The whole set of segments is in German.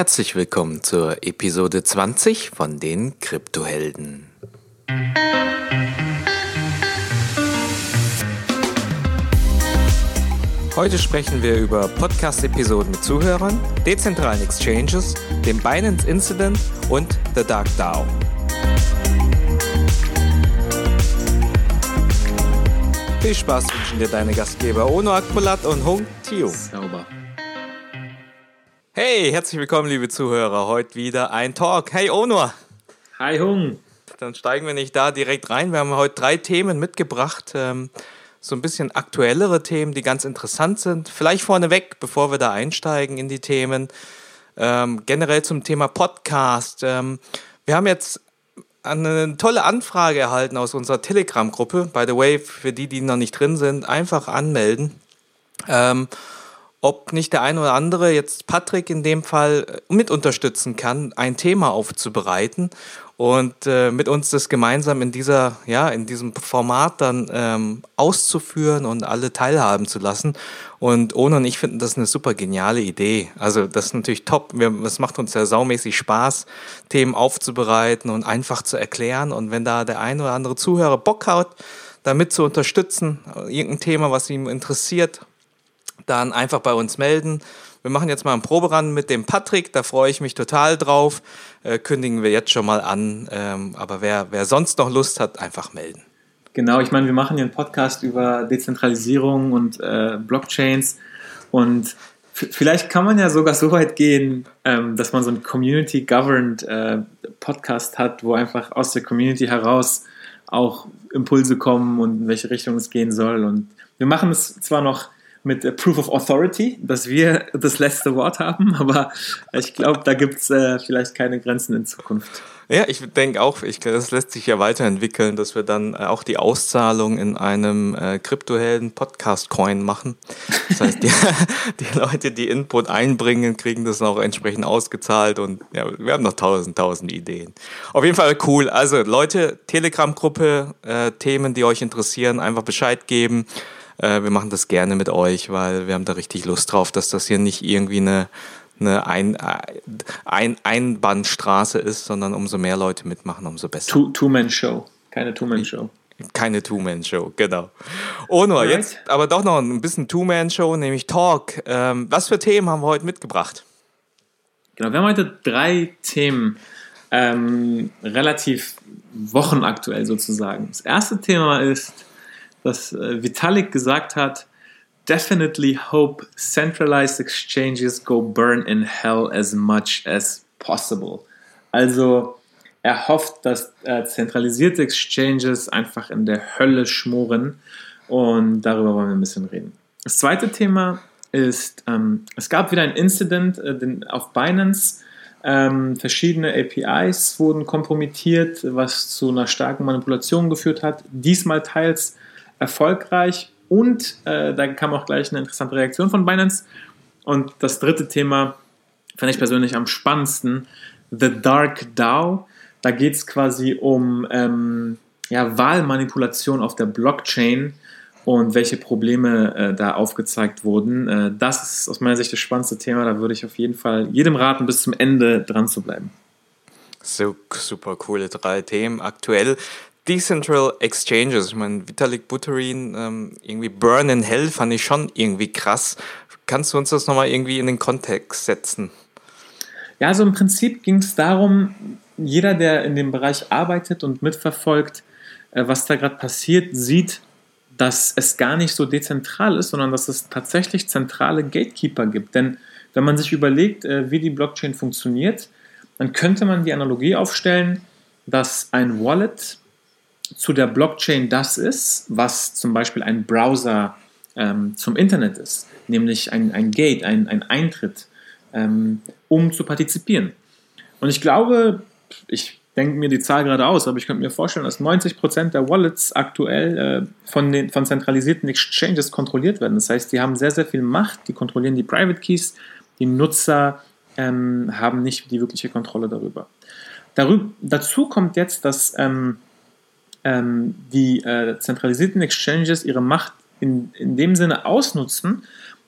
Herzlich willkommen zur Episode 20 von den Kryptohelden. Heute sprechen wir über Podcast-Episoden mit Zuhörern, dezentralen Exchanges, dem Binance Incident und The Dark DAO. Viel Spaß wünschen dir deine Gastgeber Ono Akpolat und Hung Tio. Sauber. Hey, herzlich willkommen, liebe Zuhörer. Heute wieder ein Talk. Hey, Onur. Hi, Hung. Dann steigen wir nicht da direkt rein. Wir haben heute drei Themen mitgebracht. Ähm, so ein bisschen aktuellere Themen, die ganz interessant sind. Vielleicht vorneweg, bevor wir da einsteigen in die Themen. Ähm, generell zum Thema Podcast. Ähm, wir haben jetzt eine tolle Anfrage erhalten aus unserer Telegram-Gruppe. By the way, für die, die noch nicht drin sind, einfach anmelden. Ähm, ob nicht der eine oder andere, jetzt Patrick in dem Fall, äh, mit unterstützen kann, ein Thema aufzubereiten und äh, mit uns das gemeinsam in dieser, ja, in diesem Format dann ähm, auszuführen und alle teilhaben zu lassen. Und Ono und ich finden das eine super geniale Idee. Also das ist natürlich top. Es macht uns ja saumäßig Spaß, Themen aufzubereiten und einfach zu erklären. Und wenn da der ein oder andere Zuhörer Bock hat, damit zu unterstützen, irgendein Thema, was ihm interessiert, dann einfach bei uns melden. Wir machen jetzt mal einen Proberun mit dem Patrick, da freue ich mich total drauf. Äh, kündigen wir jetzt schon mal an. Ähm, aber wer, wer sonst noch Lust hat, einfach melden. Genau, ich meine, wir machen hier einen Podcast über Dezentralisierung und äh, Blockchains und vielleicht kann man ja sogar so weit gehen, ähm, dass man so einen Community-Governed äh, Podcast hat, wo einfach aus der Community heraus auch Impulse kommen und in welche Richtung es gehen soll. Und wir machen es zwar noch mit äh, Proof of Authority, dass wir das letzte Wort haben, aber ich glaube, da gibt es äh, vielleicht keine Grenzen in Zukunft. Ja, ich denke auch, ich, das lässt sich ja weiterentwickeln, dass wir dann äh, auch die Auszahlung in einem äh, Kryptohelden-Podcast-Coin machen. Das heißt, die, die, Leute, die Input einbringen, kriegen das auch entsprechend ausgezahlt und ja, wir haben noch tausend, tausend Ideen. Auf jeden Fall cool. Also Leute, Telegram-Gruppe, äh, Themen, die euch interessieren, einfach Bescheid geben. Äh, wir machen das gerne mit euch, weil wir haben da richtig Lust drauf, dass das hier nicht irgendwie eine, eine ein, ein Einbahnstraße ist, sondern umso mehr Leute mitmachen, umso besser. Two-Man-Show, keine Two-Man-Show. Keine Two-Man-Show, genau. Ono, right. jetzt aber doch noch ein bisschen Two-Man-Show, nämlich Talk. Ähm, was für Themen haben wir heute mitgebracht? Genau, wir haben heute drei Themen, ähm, relativ wochenaktuell sozusagen. Das erste Thema ist dass äh, Vitalik gesagt hat, definitely hope centralized exchanges go burn in hell as much as possible. Also er hofft, dass äh, zentralisierte Exchanges einfach in der Hölle schmoren und darüber wollen wir ein bisschen reden. Das zweite Thema ist, ähm, es gab wieder ein Incident äh, den, auf Binance. Ähm, verschiedene APIs wurden kompromittiert, was zu einer starken Manipulation geführt hat. Diesmal teils erfolgreich und äh, da kam auch gleich eine interessante Reaktion von Binance. Und das dritte Thema fand ich persönlich am spannendsten, The Dark DAO. Da geht es quasi um ähm, ja, Wahlmanipulation auf der Blockchain und welche Probleme äh, da aufgezeigt wurden. Äh, das ist aus meiner Sicht das spannendste Thema. Da würde ich auf jeden Fall jedem raten, bis zum Ende dran zu bleiben. So super coole drei Themen. Aktuell Decentral Exchanges, ich meine, Vitalik Buterin, ähm, irgendwie Burn in Hell fand ich schon irgendwie krass. Kannst du uns das nochmal irgendwie in den Kontext setzen? Ja, also im Prinzip ging es darum, jeder, der in dem Bereich arbeitet und mitverfolgt, äh, was da gerade passiert, sieht, dass es gar nicht so dezentral ist, sondern dass es tatsächlich zentrale Gatekeeper gibt. Denn wenn man sich überlegt, äh, wie die Blockchain funktioniert, dann könnte man die Analogie aufstellen, dass ein Wallet zu der Blockchain das ist, was zum Beispiel ein Browser ähm, zum Internet ist, nämlich ein, ein Gate, ein, ein Eintritt, ähm, um zu partizipieren. Und ich glaube, ich denke mir die Zahl gerade aus, aber ich könnte mir vorstellen, dass 90% der Wallets aktuell äh, von, den, von zentralisierten Exchanges kontrolliert werden. Das heißt, die haben sehr, sehr viel Macht, die kontrollieren die Private Keys, die Nutzer ähm, haben nicht die wirkliche Kontrolle darüber. Darüber dazu kommt jetzt, dass ähm, ähm, die äh, zentralisierten Exchanges ihre Macht in, in dem Sinne ausnutzen,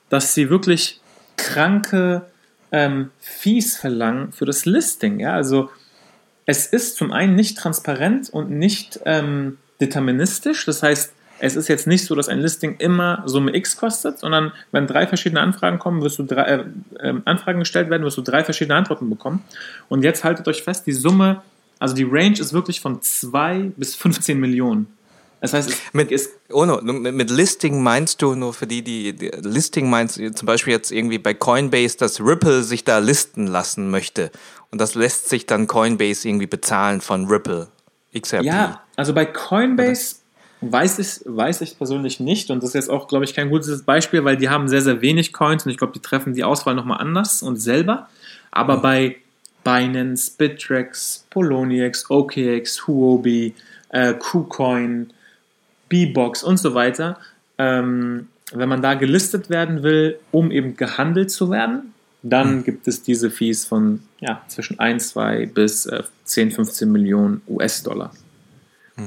dass sie wirklich kranke ähm, Fees verlangen für das Listing. Ja? Also es ist zum einen nicht transparent und nicht ähm, deterministisch. Das heißt, es ist jetzt nicht so, dass ein Listing immer Summe X kostet, sondern wenn drei verschiedene Anfragen kommen, wirst du drei äh, äh, Anfragen gestellt werden, wirst du drei verschiedene Antworten bekommen. Und jetzt haltet euch fest, die Summe, also die Range ist wirklich von 2 bis 15 Millionen. Das heißt, mit, ist, oh no, mit Listing meinst du nur für die, die, die Listing meinst du zum Beispiel jetzt irgendwie bei Coinbase, dass Ripple sich da listen lassen möchte. Und das lässt sich dann Coinbase irgendwie bezahlen von Ripple. XRP. Ja, also bei Coinbase weiß ich, weiß ich persönlich nicht. Und das ist jetzt auch, glaube ich, kein gutes Beispiel, weil die haben sehr, sehr wenig Coins und ich glaube, die treffen die Auswahl nochmal anders und selber. Aber mhm. bei Binance, Bittrex, Poloniex, OKX, Huobi, äh, KuCoin, B-Box und so weiter. Ähm, wenn man da gelistet werden will, um eben gehandelt zu werden, dann mhm. gibt es diese Fees von ja, zwischen 1, 2 bis äh, 10, 15 Millionen US-Dollar. Mhm.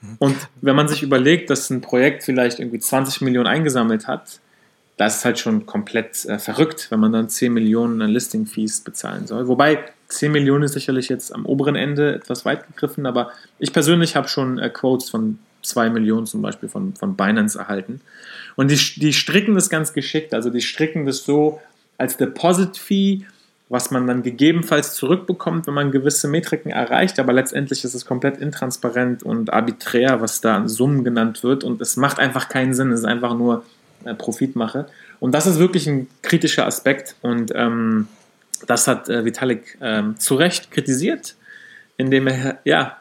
Mhm. Und wenn man sich überlegt, dass ein Projekt vielleicht irgendwie 20 Millionen eingesammelt hat, das ist halt schon komplett äh, verrückt, wenn man dann 10 Millionen an Listing-Fees bezahlen soll. Wobei 10 Millionen ist sicherlich jetzt am oberen Ende etwas weit gegriffen, aber ich persönlich habe schon äh, Quotes von 2 Millionen zum Beispiel von, von Binance erhalten. Und die, die stricken das ganz geschickt. Also die stricken das so als Deposit-Fee, was man dann gegebenenfalls zurückbekommt, wenn man gewisse Metriken erreicht. Aber letztendlich ist es komplett intransparent und arbiträr, was da an Summen genannt wird. Und es macht einfach keinen Sinn. Es ist einfach nur äh, Profitmache. Und das ist wirklich ein kritischer Aspekt. Und ähm, das hat äh, Vitalik ähm, zu Recht kritisiert, indem er ja,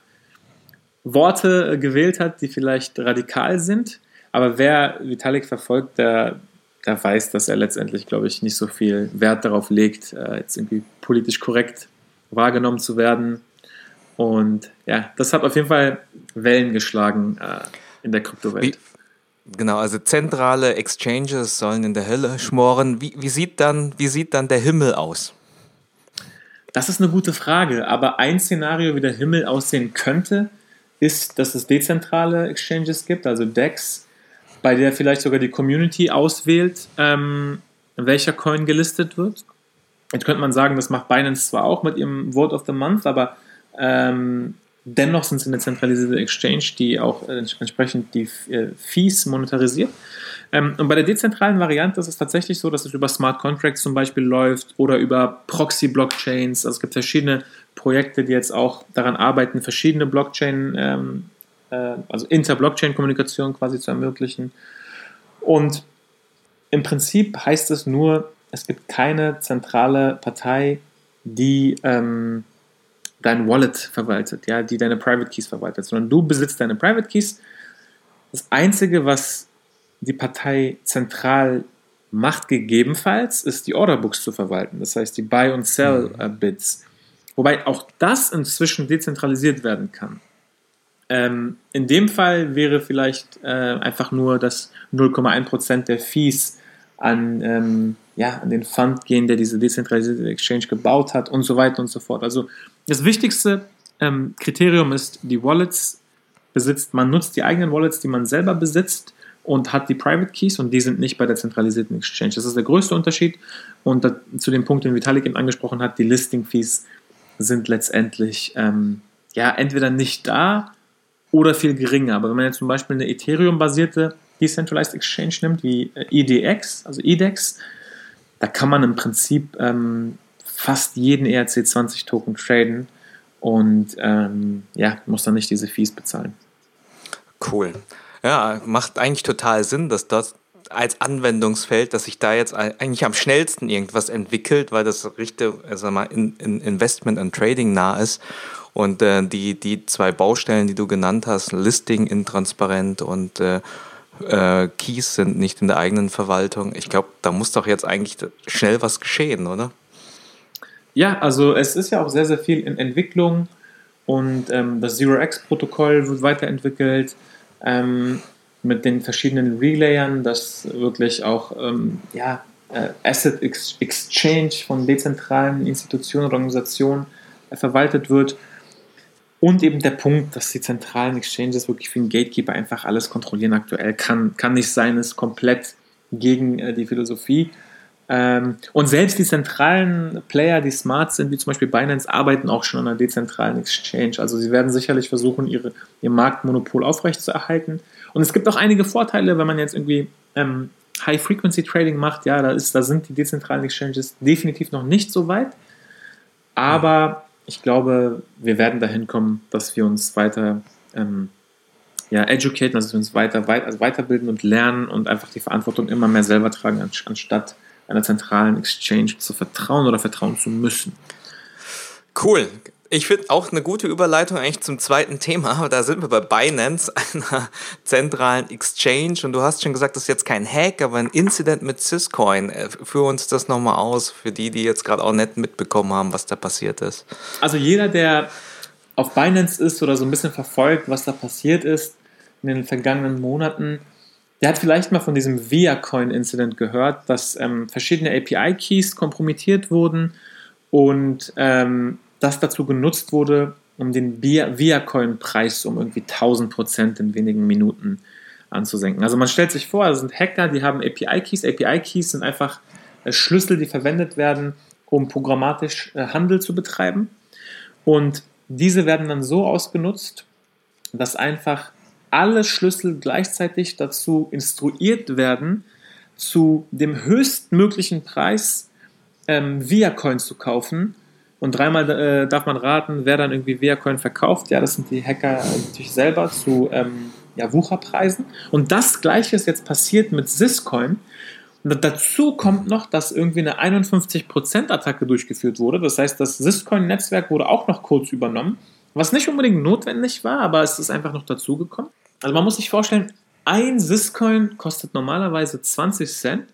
Worte äh, gewählt hat, die vielleicht radikal sind. Aber wer Vitalik verfolgt, der, der weiß, dass er letztendlich, glaube ich, nicht so viel Wert darauf legt, äh, jetzt irgendwie politisch korrekt wahrgenommen zu werden. Und ja, das hat auf jeden Fall Wellen geschlagen äh, in der Kryptowelt. Genau, also zentrale Exchanges sollen in der Hölle schmoren. Wie, wie, sieht dann, wie sieht dann der Himmel aus? Das ist eine gute Frage, aber ein Szenario, wie der Himmel aussehen könnte, ist, dass es dezentrale Exchanges gibt, also DEX, bei der vielleicht sogar die Community auswählt, ähm, welcher Coin gelistet wird. Jetzt könnte man sagen, das macht Binance zwar auch mit ihrem Vote of the Month, aber ähm, dennoch sind sie eine zentralisierte Exchange, die auch äh, entsprechend die äh, Fees monetarisiert. Ähm, und bei der dezentralen Variante ist es tatsächlich so, dass es über Smart Contracts zum Beispiel läuft oder über Proxy-Blockchains. Also es gibt verschiedene Projekte, die jetzt auch daran arbeiten, verschiedene Blockchain, ähm, äh, also Inter-Blockchain-Kommunikation quasi zu ermöglichen. Und im Prinzip heißt es nur, es gibt keine zentrale Partei, die ähm, dein Wallet verwaltet, ja, die deine Private Keys verwaltet, sondern du besitzt deine Private Keys. Das Einzige, was die Partei zentral macht gegebenenfalls, ist die Orderbooks zu verwalten. Das heißt, die Buy- und Sell-Bits. Mhm. Wobei auch das inzwischen dezentralisiert werden kann. Ähm, in dem Fall wäre vielleicht äh, einfach nur, dass 0,1% der Fees an, ähm, ja, an den Fund gehen, der diese dezentralisierte Exchange gebaut hat und so weiter und so fort. Also das wichtigste ähm, Kriterium ist, die Wallets besitzt, man nutzt die eigenen Wallets, die man selber besitzt und hat die Private Keys und die sind nicht bei der zentralisierten Exchange. Das ist der größte Unterschied. Und da, zu dem Punkt, den Vitalik eben angesprochen hat, die Listing Fees sind letztendlich ähm, ja entweder nicht da oder viel geringer. Aber wenn man jetzt zum Beispiel eine Ethereum-basierte Decentralized Exchange nimmt, wie äh, EDX, also EDEX, da kann man im Prinzip ähm, fast jeden ERC20-Token traden und ähm, ja, muss dann nicht diese Fees bezahlen. Cool. Ja, macht eigentlich total Sinn, dass das als Anwendungsfeld, dass sich da jetzt eigentlich am schnellsten irgendwas entwickelt, weil das richtig, also mal, in, in Investment und Trading nah ist. Und äh, die, die zwei Baustellen, die du genannt hast, Listing intransparent und äh, äh, Keys sind nicht in der eigenen Verwaltung. Ich glaube, da muss doch jetzt eigentlich schnell was geschehen, oder? Ja, also es ist ja auch sehr, sehr viel in Entwicklung und ähm, das Zero-X-Protokoll wird weiterentwickelt ähm, mit den verschiedenen Relayern, dass wirklich auch ähm, ja, äh, Asset Exchange von dezentralen Institutionen oder Organisationen äh, verwaltet wird. Und eben der Punkt, dass die zentralen Exchanges wirklich für den Gatekeeper einfach alles kontrollieren aktuell kann, kann nicht sein, ist komplett gegen äh, die Philosophie. Ähm, und selbst die zentralen Player, die smart sind, wie zum Beispiel Binance, arbeiten auch schon an einer dezentralen Exchange. Also sie werden sicherlich versuchen, ihre, ihr Marktmonopol aufrechtzuerhalten. Und es gibt auch einige Vorteile, wenn man jetzt irgendwie ähm, High-Frequency-Trading macht. Ja, da, ist, da sind die dezentralen Exchanges definitiv noch nicht so weit. Aber ich glaube, wir werden dahin kommen, dass wir uns weiter ähm, ja, educaten, also dass wir uns weiter, weit, also weiterbilden und lernen und einfach die Verantwortung immer mehr selber tragen, anstatt einer zentralen Exchange zu vertrauen oder vertrauen zu müssen. Cool. Ich finde auch eine gute Überleitung eigentlich zum zweiten Thema. Da sind wir bei Binance, einer zentralen Exchange. Und du hast schon gesagt, das ist jetzt kein Hack, aber ein Incident mit Syscoin. Äh, führ uns das nochmal aus, für die, die jetzt gerade auch nicht mitbekommen haben, was da passiert ist. Also jeder, der auf Binance ist oder so ein bisschen verfolgt, was da passiert ist in den vergangenen Monaten, der hat vielleicht mal von diesem Viacoin-Incident gehört, dass ähm, verschiedene API-Keys kompromittiert wurden und ähm, das dazu genutzt wurde, um den Viacoin-Preis um irgendwie 1000 Prozent in wenigen Minuten anzusenken. Also man stellt sich vor, das sind Hacker, die haben API-Keys. API-Keys sind einfach äh, Schlüssel, die verwendet werden, um programmatisch äh, Handel zu betreiben. Und diese werden dann so ausgenutzt, dass einfach alle Schlüssel gleichzeitig dazu instruiert werden, zu dem höchstmöglichen Preis ähm, Viacoin zu kaufen. Und dreimal äh, darf man raten, wer dann irgendwie Viacoin verkauft. Ja, das sind die Hacker natürlich selber zu ähm, ja, Wucherpreisen. Und das gleiche ist jetzt passiert mit Syscoin. Und dazu kommt noch, dass irgendwie eine 51%-Attacke durchgeführt wurde. Das heißt, das Syscoin-Netzwerk wurde auch noch kurz übernommen, was nicht unbedingt notwendig war, aber es ist einfach noch dazugekommen. Also man muss sich vorstellen, ein Syscoin kostet normalerweise 20 Cent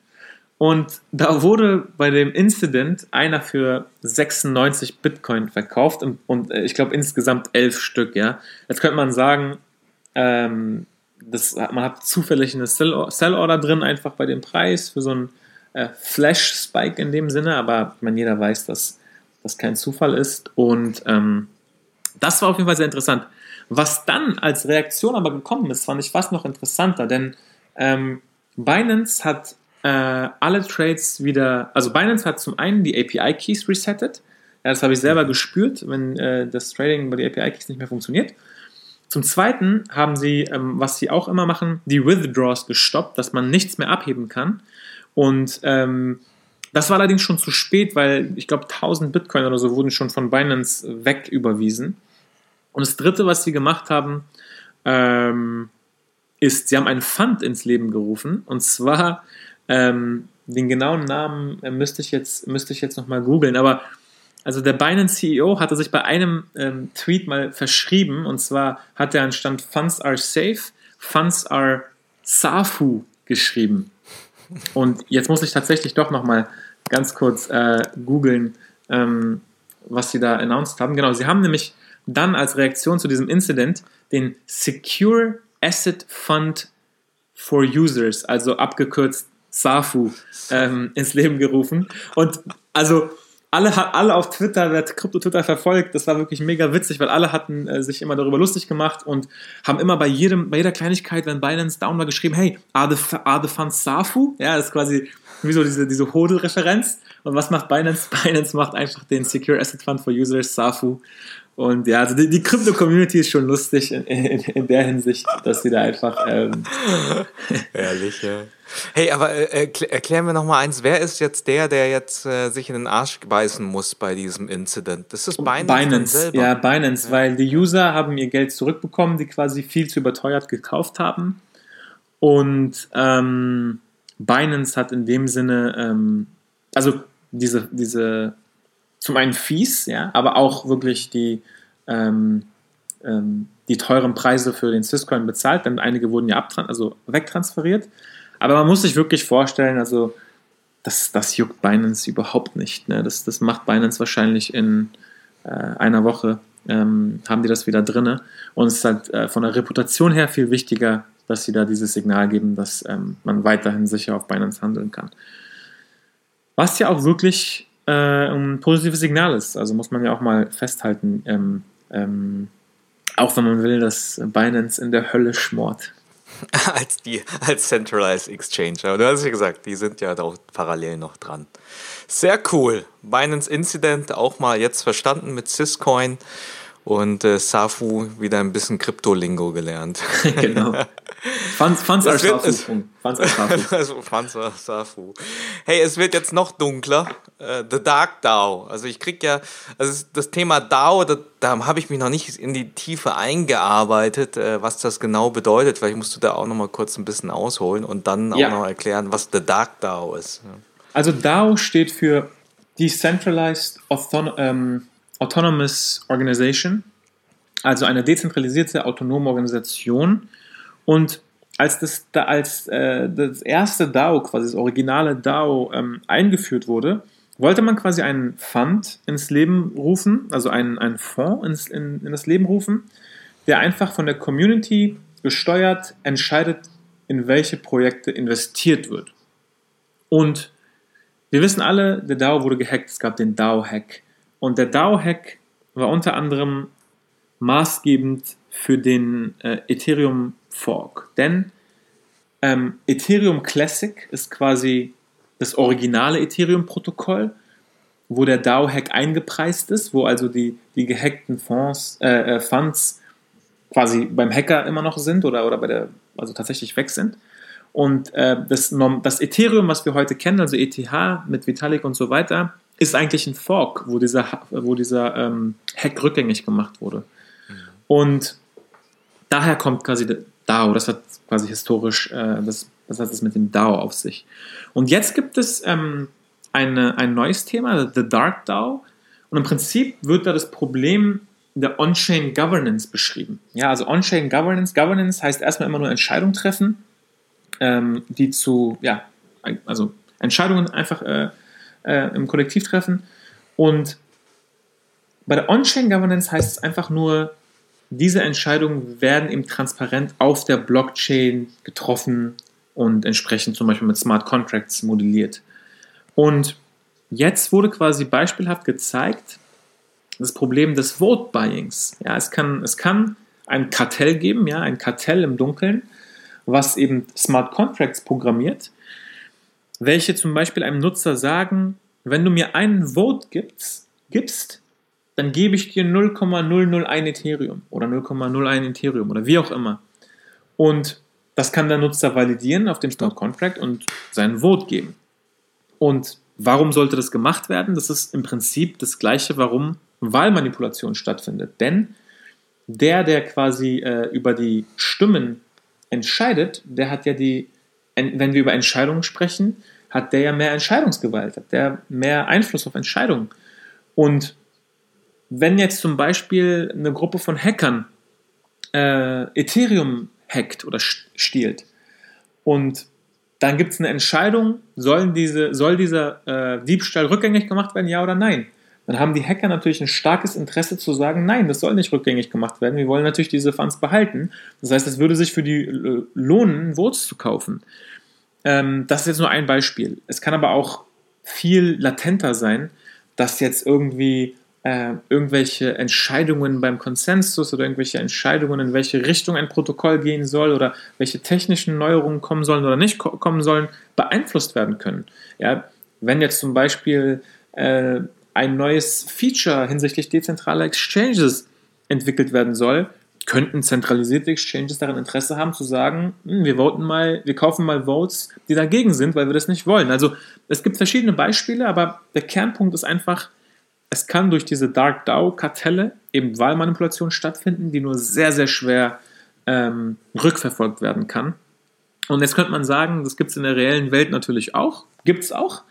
und da wurde bei dem Incident einer für 96 Bitcoin verkauft und, und äh, ich glaube insgesamt 11 Stück. Ja, jetzt könnte man sagen, ähm, das, man hat zufällig eine Sell-Order drin, einfach bei dem Preis für so einen äh, Flash-Spike in dem Sinne, aber man jeder weiß, dass das kein Zufall ist und ähm, das war auf jeden Fall sehr interessant. Was dann als Reaktion aber gekommen ist, fand ich fast noch interessanter, denn ähm, Binance hat äh, alle Trades wieder, also Binance hat zum einen die API-Keys resettet. Ja, das habe ich selber gespürt, wenn äh, das Trading über die API-Keys nicht mehr funktioniert. Zum Zweiten haben sie, ähm, was sie auch immer machen, die Withdraws gestoppt, dass man nichts mehr abheben kann. Und ähm, das war allerdings schon zu spät, weil ich glaube 1000 Bitcoin oder so wurden schon von Binance weg überwiesen. Und das Dritte, was sie gemacht haben, ähm, ist, sie haben einen Fund ins Leben gerufen. Und zwar, ähm, den genauen Namen äh, müsste ich jetzt, müsste ich jetzt nochmal googeln. Aber also der Binance CEO hatte sich bei einem ähm, Tweet mal verschrieben. Und zwar hat er anstatt Funds are safe, Funds are SAFU geschrieben. Und jetzt muss ich tatsächlich doch nochmal ganz kurz äh, googeln, ähm, was sie da announced haben. Genau, sie haben nämlich dann als Reaktion zu diesem Incident den Secure Asset Fund for Users, also abgekürzt SAFU, ähm, ins Leben gerufen. Und also alle, alle auf Twitter, wer Krypto-Twitter verfolgt, das war wirklich mega witzig, weil alle hatten äh, sich immer darüber lustig gemacht und haben immer bei jedem, bei jeder Kleinigkeit, wenn Binance down war, geschrieben, hey, are the, are the funds SAFU? Ja, das ist quasi wie so diese, diese Hodel-Referenz. Und was macht Binance? Binance macht einfach den Secure Asset Fund for Users, SAFU. Und ja, also die, die Krypto-Community ist schon lustig in, in, in, der Hinsicht, dass sie da einfach. Ähm Ehrlich, ja. Hey, aber äh, erklären wir nochmal eins. Wer ist jetzt der, der jetzt äh, sich in den Arsch beißen muss bei diesem Incident? Das ist Binance. Binance, ja, Binance, ja. weil die User haben ihr Geld zurückbekommen, die quasi viel zu überteuert gekauft haben. Und ähm, Binance hat in dem Sinne, ähm, also diese, diese zum einen fies, ja, aber auch wirklich die, ähm, ähm, die teuren Preise für den Syscoin bezahlt, denn einige wurden ja also wegtransferiert. Aber man muss sich wirklich vorstellen, also das, das juckt Binance überhaupt nicht. Ne? Das, das macht Binance wahrscheinlich in äh, einer Woche, ähm, haben die das wieder drin. Und es ist halt äh, von der Reputation her viel wichtiger, dass sie da dieses Signal geben, dass ähm, man weiterhin sicher auf Binance handeln kann. Was ja auch wirklich äh, ein positives Signal ist. Also muss man ja auch mal festhalten. Ähm, ähm, auch wenn man will, dass Binance in der Hölle schmort. als die als Centralized Exchange. Aber du hast ja gesagt, die sind ja auch parallel noch dran. Sehr cool. Binance Incident auch mal jetzt verstanden mit Syscoin und äh, Safu wieder ein bisschen Krypto-Lingo gelernt. genau. Fans, Fans als Safu. Fans als Safu. also Fans als Safu. Hey, es wird jetzt noch dunkler. Uh, The Dark DAO. Also ich krieg ja, also das Thema DAO, da, da habe ich mich noch nicht in die Tiefe eingearbeitet, äh, was das genau bedeutet. Vielleicht musst du da auch noch mal kurz ein bisschen ausholen und dann ja. auch noch erklären, was The Dark DAO ist. Also DAO steht für Decentralized Authon ähm, Autonomous Organization, also eine dezentralisierte autonome Organisation. Und als das, als, äh, das erste DAO, quasi das originale DAO, ähm, eingeführt wurde, wollte man quasi einen Fund ins Leben rufen, also einen, einen Fonds ins, in, in das Leben rufen, der einfach von der Community gesteuert entscheidet, in welche Projekte investiert wird. Und wir wissen alle, der DAO wurde gehackt, es gab den DAO-Hack. Und der DAO-Hack war unter anderem maßgebend für den äh, Ethereum Fork. Denn ähm, Ethereum Classic ist quasi das originale Ethereum-Protokoll, wo der DAO-Hack eingepreist ist, wo also die, die gehackten Fonds, äh, äh, Funds quasi beim Hacker immer noch sind oder, oder bei der, also tatsächlich weg sind. Und äh, das, das Ethereum, was wir heute kennen, also ETH mit Vitalik und so weiter, ist eigentlich ein Fork, wo dieser, wo dieser ähm, Hack rückgängig gemacht wurde. Mhm. Und daher kommt quasi DAO, das hat quasi historisch, äh, das, das hat es mit dem DAO auf sich. Und jetzt gibt es ähm, eine, ein neues Thema, The Dark DAO. Und im Prinzip wird da das Problem der On-Chain Governance beschrieben. Ja, also On-Chain Governance, Governance heißt erstmal immer nur Entscheidungen treffen, ähm, die zu, ja, also Entscheidungen einfach äh, äh, im Kollektiv treffen. Und bei der On-Chain Governance heißt es einfach nur, diese Entscheidungen werden eben transparent auf der Blockchain getroffen und entsprechend zum Beispiel mit Smart Contracts modelliert. Und jetzt wurde quasi beispielhaft gezeigt, das Problem des Vote Buyings. Ja, es kann, es kann ein Kartell geben, ja, ein Kartell im Dunkeln, was eben Smart Contracts programmiert, welche zum Beispiel einem Nutzer sagen, wenn du mir einen Vote gibst, gibst dann gebe ich dir 0,001 Ethereum oder 0,01 Ethereum oder wie auch immer. Und das kann der Nutzer validieren auf dem Smart Contract und seinen Vote geben. Und warum sollte das gemacht werden? Das ist im Prinzip das gleiche, warum Wahlmanipulation stattfindet. Denn der, der quasi äh, über die Stimmen entscheidet, der hat ja die, wenn wir über Entscheidungen sprechen, hat der ja mehr Entscheidungsgewalt, hat der mehr Einfluss auf Entscheidungen. Und wenn jetzt zum Beispiel eine Gruppe von Hackern äh, Ethereum hackt oder stiehlt und dann gibt es eine Entscheidung, sollen diese, soll dieser äh, Diebstahl rückgängig gemacht werden, ja oder nein? Dann haben die Hacker natürlich ein starkes Interesse zu sagen, nein, das soll nicht rückgängig gemacht werden. Wir wollen natürlich diese Funds behalten. Das heißt, es würde sich für die äh, lohnen, Votes zu kaufen. Ähm, das ist jetzt nur ein Beispiel. Es kann aber auch viel latenter sein, dass jetzt irgendwie äh, irgendwelche Entscheidungen beim Konsensus oder irgendwelche Entscheidungen, in welche Richtung ein Protokoll gehen soll oder welche technischen Neuerungen kommen sollen oder nicht ko kommen sollen, beeinflusst werden können. Ja, wenn jetzt zum Beispiel äh, ein neues Feature hinsichtlich dezentraler Exchanges entwickelt werden soll, könnten zentralisierte Exchanges daran Interesse haben zu sagen, hm, wir voten mal, wir kaufen mal Votes, die dagegen sind, weil wir das nicht wollen. Also es gibt verschiedene Beispiele, aber der Kernpunkt ist einfach, es kann durch diese Dark DAO-Kartelle eben Wahlmanipulation stattfinden, die nur sehr, sehr schwer ähm, rückverfolgt werden kann. Und jetzt könnte man sagen, das gibt es in der reellen Welt natürlich auch, gibt es auch,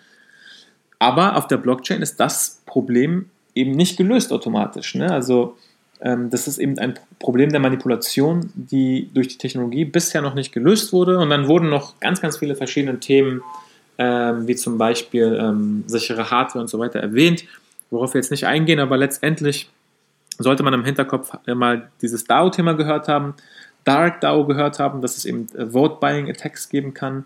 aber auf der Blockchain ist das Problem eben nicht gelöst automatisch. Ne? Also ähm, das ist eben ein Problem der Manipulation, die durch die Technologie bisher noch nicht gelöst wurde. Und dann wurden noch ganz, ganz viele verschiedene Themen, ähm, wie zum Beispiel ähm, sichere Hardware und so weiter erwähnt, worauf wir jetzt nicht eingehen, aber letztendlich sollte man im Hinterkopf mal dieses DAO-Thema gehört haben, Dark DAO gehört haben, dass es eben äh, Vote-Buying-Attacks geben kann.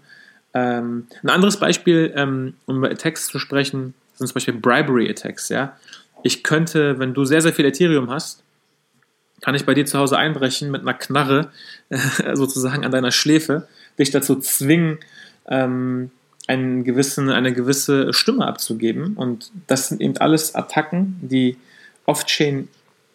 Ähm, ein anderes Beispiel, ähm, um über Attacks zu sprechen, sind zum Beispiel Bribery-Attacks. Ja? Ich könnte, wenn du sehr, sehr viel Ethereum hast, kann ich bei dir zu Hause einbrechen mit einer Knarre sozusagen an deiner Schläfe, dich dazu zwingen, ähm, einen gewissen, eine gewisse Stimme abzugeben. Und das sind eben alles Attacken, die off-chain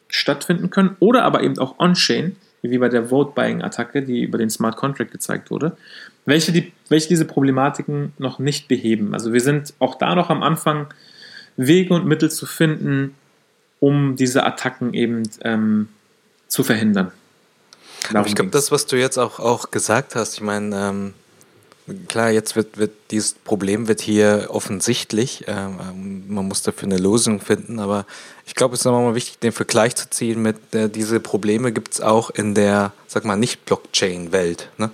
stattfinden können oder aber eben auch on-chain, wie bei der Vote-Buying-Attacke, die über den Smart Contract gezeigt wurde, welche, die, welche diese Problematiken noch nicht beheben. Also wir sind auch da noch am Anfang, Wege und Mittel zu finden, um diese Attacken eben ähm, zu verhindern. Darum ich glaube, das, was du jetzt auch, auch gesagt hast, ich meine, ähm, klar, jetzt wird, wird dieses Problem wird hier offensichtlich. Ähm, man muss dafür eine Lösung finden, aber ich glaube, es ist nochmal wichtig, den Vergleich zu ziehen mit äh, diese Probleme gibt es auch in der, sag mal, nicht Blockchain-Welt. Ne?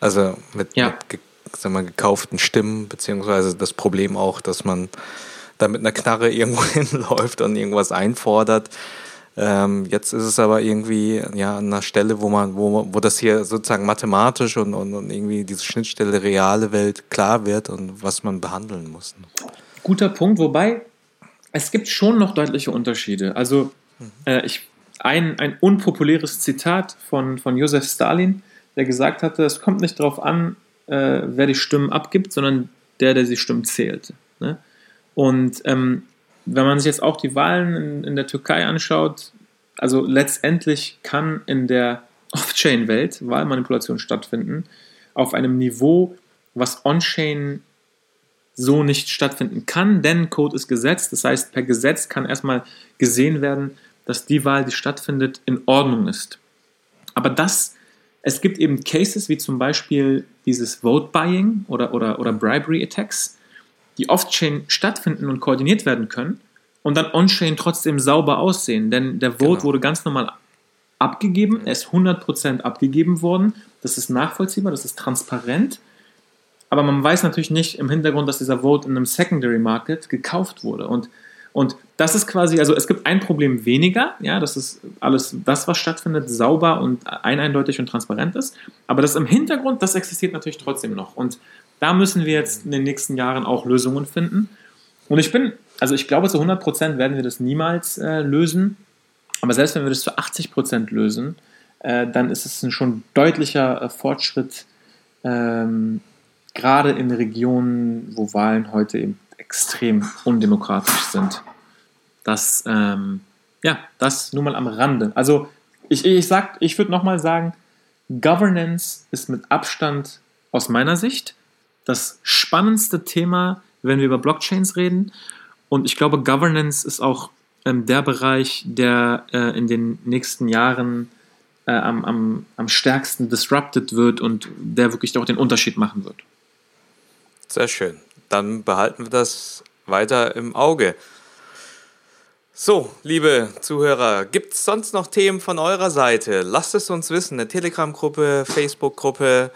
Also mit, ja. mit sag mal, gekauften Stimmen, beziehungsweise das Problem auch, dass man da mit einer Knarre irgendwo hinläuft und irgendwas einfordert. Ähm, jetzt ist es aber irgendwie ja an einer Stelle, wo man, wo, wo das hier sozusagen mathematisch und, und, und irgendwie diese Schnittstelle reale Welt klar wird und was man behandeln muss. Guter Punkt, wobei es gibt schon noch deutliche Unterschiede. Also mhm. äh, ich, ein, ein unpopuläres Zitat von, von Josef Stalin, der gesagt hatte, es kommt nicht darauf an, äh, wer die Stimmen abgibt, sondern der, der die Stimmen zählt. Ne? Und ähm, wenn man sich jetzt auch die Wahlen in, in der Türkei anschaut, also letztendlich kann in der Off-Chain-Welt Wahlmanipulation stattfinden auf einem Niveau, was On-Chain so nicht stattfinden kann, denn Code ist Gesetz. Das heißt, per Gesetz kann erstmal gesehen werden, dass die Wahl, die stattfindet, in Ordnung ist. Aber das, es gibt eben Cases wie zum Beispiel dieses Vote-Buying oder, oder, oder Bribery-Attacks, die off-chain stattfinden und koordiniert werden können und dann on-chain trotzdem sauber aussehen. Denn der Vote genau. wurde ganz normal abgegeben, er ist 100% abgegeben worden. Das ist nachvollziehbar, das ist transparent. Aber man weiß natürlich nicht im Hintergrund, dass dieser Vote in einem Secondary Market gekauft wurde. Und, und das ist quasi, also es gibt ein Problem weniger, ja, das ist alles das, was stattfindet, sauber und eindeutig und transparent ist. Aber das im Hintergrund, das existiert natürlich trotzdem noch. Und da müssen wir jetzt in den nächsten Jahren auch Lösungen finden. Und ich bin, also ich glaube, zu 100 Prozent werden wir das niemals äh, lösen. Aber selbst wenn wir das zu 80 Prozent lösen, äh, dann ist es ein schon deutlicher äh, Fortschritt, ähm, gerade in Regionen, wo Wahlen heute eben extrem undemokratisch sind. Das, ähm, ja, das nur mal am Rande. Also ich, ich, ich würde nochmal sagen, Governance ist mit Abstand aus meiner Sicht das spannendste Thema, wenn wir über Blockchains reden. Und ich glaube, Governance ist auch ähm, der Bereich, der äh, in den nächsten Jahren äh, am, am, am stärksten disrupted wird und der wirklich auch den Unterschied machen wird. Sehr schön. Dann behalten wir das weiter im Auge. So, liebe Zuhörer, gibt es sonst noch Themen von eurer Seite? Lasst es uns wissen. Eine Telegram-Gruppe, Facebook-Gruppe,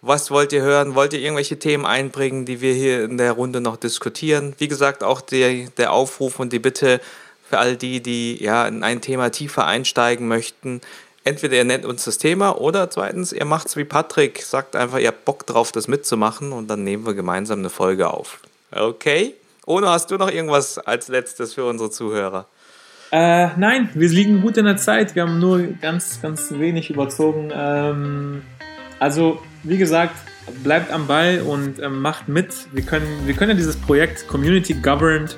was wollt ihr hören? Wollt ihr irgendwelche Themen einbringen, die wir hier in der Runde noch diskutieren? Wie gesagt, auch der, der Aufruf und die Bitte für all die, die ja in ein Thema tiefer einsteigen möchten. Entweder ihr nennt uns das Thema oder zweitens, ihr macht es wie Patrick, sagt einfach, ihr habt Bock drauf, das mitzumachen und dann nehmen wir gemeinsam eine Folge auf. Okay? Ono, hast du noch irgendwas als letztes für unsere Zuhörer? Äh, nein, wir liegen gut in der Zeit. Wir haben nur ganz, ganz wenig überzogen. Ähm, also wie gesagt, bleibt am Ball und ähm, macht mit. Wir können, wir können ja dieses Projekt Community Governed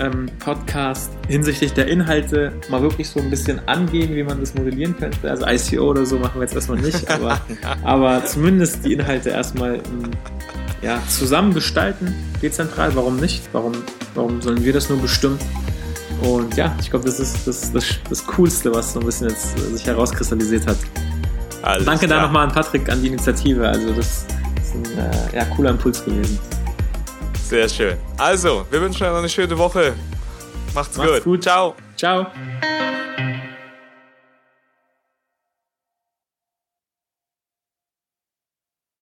ähm, Podcast hinsichtlich der Inhalte mal wirklich so ein bisschen angehen, wie man das modellieren könnte. Also ICO oder so machen wir jetzt erstmal nicht, aber, aber zumindest die Inhalte erstmal ähm, ja, zusammen gestalten, dezentral. Warum nicht? Warum, warum sollen wir das nur bestimmen? Und ja, ich glaube, das ist das, das, das Coolste, was so ein bisschen jetzt sich herauskristallisiert hat. Alles Danke klar. da nochmal an Patrick, an die Initiative. Also das ist ein äh, ja, cooler Impuls gewesen. Sehr schön. Also, wir wünschen euch noch eine schöne Woche. Macht's, Macht's gut. gut. Ciao. Ciao.